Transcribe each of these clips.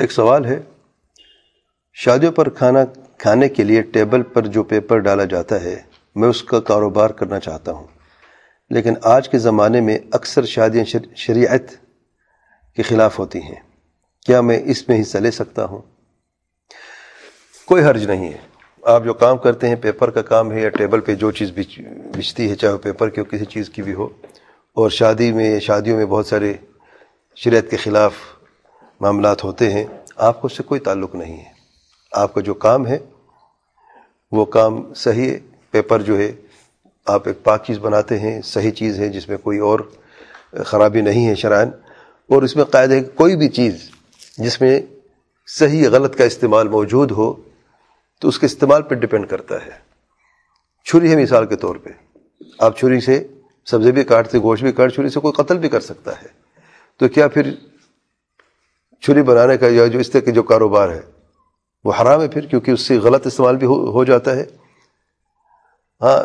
ایک سوال ہے۔ شادیوں پر کھانا کھانے کے لیے ٹیبل پر جو پیپر ڈالا جاتا ہے، میں اس کا کاروبار کرنا چاہتا ہوں۔ لیکن آج کے زمانے میں اکثر شادیاں شریعت کے خلاف ہوتی ہیں۔ کیا میں اس میں حصہ لے سکتا ہوں؟ کوئی حرج نہیں ہے۔ آپ جو کام کرتے ہیں، پیپر کا کام ہے یا ٹیبل پہ جو چیز بچتی ہے، چاہے وہ پیپر کی ہو، کسی چیز کی بھی ہو۔ اور شادی میں، شادیوں میں بہت سارے شریعت کے خلاف معاملات ہوتے ہیں، آپ کو اس سے کوئی تعلق نہیں ہے۔ آپ کا جو کام ہے، وہ کام صحیح پیپر جو ہے، آپ ایک پاک چیز بناتے ہیں، صحیح چیز ہے، جس میں کوئی اور خرابی نہیں ہے شرائن۔ اور اس میں قاعدہ ہے کوئی بھی چیز جس میں صحیح غلط کا استعمال موجود ہو، تو اس کے استعمال پہ ڈپینڈ کرتا ہے۔ چھری ہے مثال کے طور پہ۔ آپ چھری سے سبزی بھی کاٹتے، گوشت بھی کاٹ، چھری سے کوئی قتل بھی کر سکتا ہے۔ تو کیا پھر چھری بنانے کا یا جو اس طرح کے جو کاروبار ہے وہ حرام ہے پھر کیونکہ اس سے غلط استعمال بھی ہو جاتا ہے۔ ہاں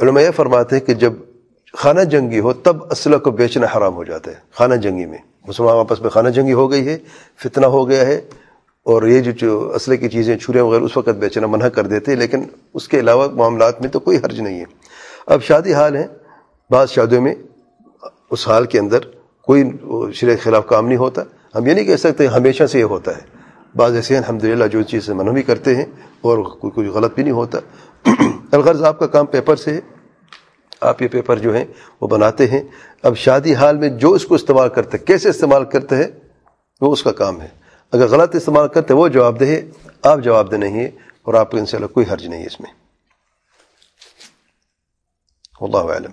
علماء یہ فرماتے ہیں کہ جب خانہ جنگی ہو، تب اسلحہ کو بیچنا حرام ہو جاتا ہے خانہ جنگی میں۔ مسلمان آپس میں خانہ جنگی ہو گئی ہے، فتنہ ہو گیا ہے، اور یہ جو جو اسلحے کی چیزیں، چھرے وغیرہ، اس وقت بیچنا منع کر دیتے ہیں، لیکن اس کے علاوہ معاملات میں تو کوئی حرج نہیں ہے۔ اب شادی حال ہے، بعض شادیوں میں اس حال کے اندر کوئی شرع کے خلاف کام نہیں ہوتا۔ ہم یہ نہیں کہہ سکتے ہمیشہ سے یہ ہوتا ہے۔ بعض ایسے ہیں الحمد للہ جو چیز سے منع بھی کرتے ہیں اور کوئی کوئی غلط بھی نہیں ہوتا۔ الغرض آپ کا کام پیپر سے ہے۔ آپ یہ پیپر جو ہیں وہ بناتے ہیں۔ اب شادی حال میں جو اس کو استعمال کرتے کیسے استعمال کرتے ہیں، وہ اس کا کام ہے۔ اگر غلط استعمال کرتے وہ جواب دہ آپ جواب دہ نہیں ہے اور آپ کو ان شاء اللہ کوئی حرج نہیں ہے اس میں۔ اللہ علم